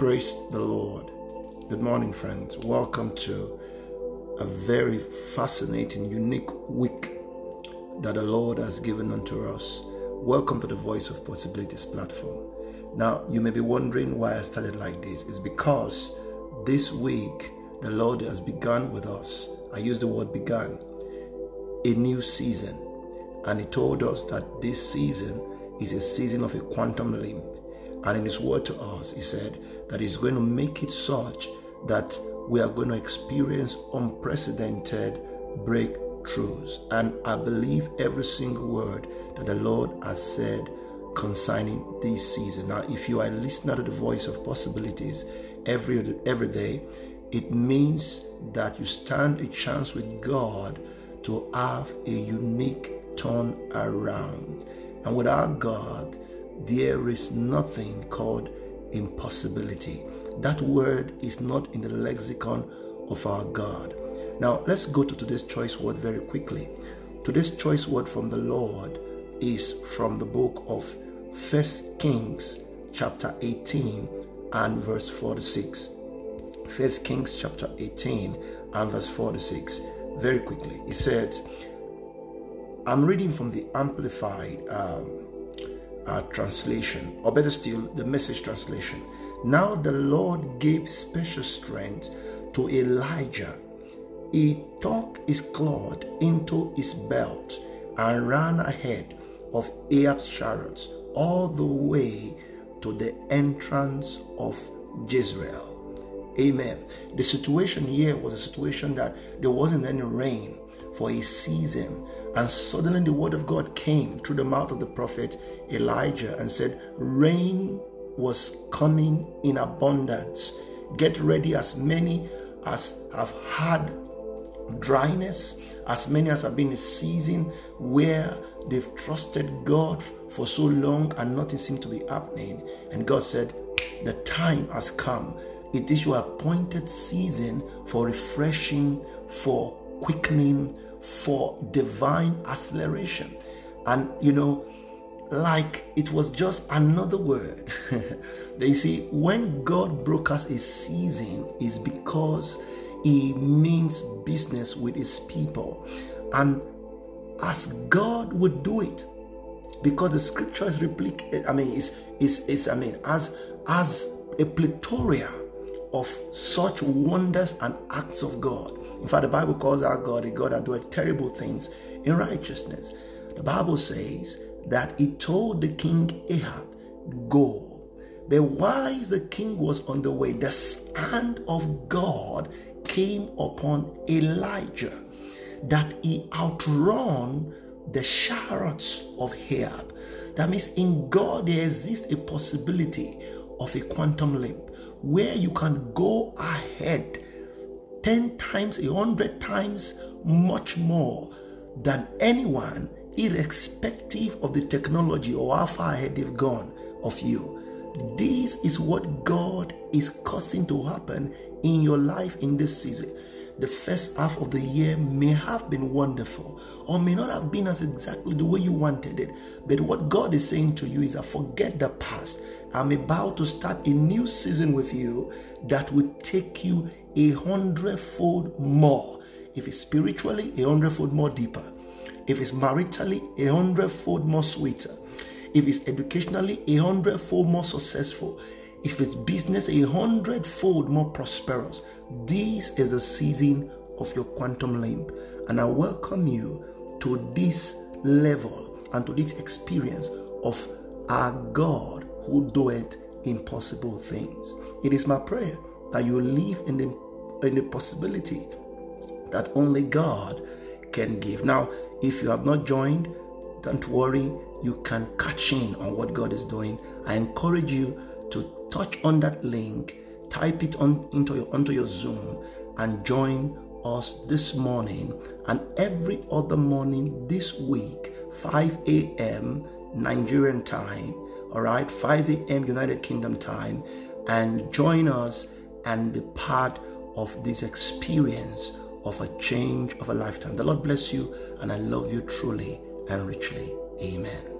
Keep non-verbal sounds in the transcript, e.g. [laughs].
Praise the Lord. Good morning, friends. Welcome to a very fascinating, unique week that the Lord has given unto us. Welcome to the Voice of Possibilities platform. Now, you may be wondering why I started like this. It's because this week the Lord has begun with us. I use the word begun, a new season. And He told us that this season is a season of a quantum leap. And in His word to us, He said that He's going to make it such that we are going to experience unprecedented breakthroughs. And I believe every single word that the Lord has said concerning this season. Now, if you are listening to the voice of possibilities every every day, it means that you stand a chance with God to have a unique turn around. And with our God, there is nothing called impossibility. That word is not in the lexicon of our God. Now, let's go to today's choice word very quickly. Today's choice word from the Lord is from the book of First Kings, chapter 18, and verse 46. First Kings, chapter 18, and verse 46. Very quickly, he said, I'm reading from the Amplified um, uh, translation, or better still, the message translation. Now the Lord gave special strength to Elijah. He took his cloth into his belt and ran ahead of Ahab's chariots all the way to the entrance of Jezreel. Amen. The situation here was a situation that there wasn't any rain for a season. And suddenly the word of God came through the mouth of the prophet Elijah and said, Rain was coming in abundance. Get ready, as many as have had dryness, as many as have been a season where they've trusted God for so long and nothing seemed to be happening. And God said, The time has come. It is your appointed season for refreshing, for quickening, for divine acceleration. And you know, like it was just another word. [laughs] they see, when God broke us a season, is because He means business with His people. And as God would do it, because the scripture is replic I mean, is is is I mean, as as a plethora of such wonders and acts of God. In fact, the Bible calls our God a God that doeth terrible things in righteousness. The Bible says that he told the king Ahab, Go. But while the king was on the way, the hand of God came upon Elijah that he outrun the chariots of Ahab. That means in God there exists a possibility of a quantum leap where you can go ahead 10 times, a 100 times, much more than anyone, irrespective of the technology or how far ahead they've gone of you. This is what God is causing to happen in your life in this season. The first half of the year may have been wonderful or may not have been as exactly the way you wanted it. But what God is saying to you is that forget the past. I'm about to start a new season with you that will take you a hundredfold more. If it's spiritually, a hundredfold more deeper. If it's maritally, a hundredfold more sweeter. If it's educationally, a hundredfold more successful. If it's business, a hundredfold more prosperous. This is the season of your quantum leap. And I welcome you to this level and to this experience of our God who doeth impossible things. It is my prayer that you live in the in the possibility that only God can give. Now, if you have not joined, don't worry, you can catch in on what God is doing. I encourage you to touch on that link, type it on into your onto your Zoom, and join us this morning and every other morning this week, 5 a.m. Nigerian time, all right, 5 a.m. United Kingdom time, and join us and be part of this experience of a change of a lifetime. The Lord bless you, and I love you truly and richly. Amen.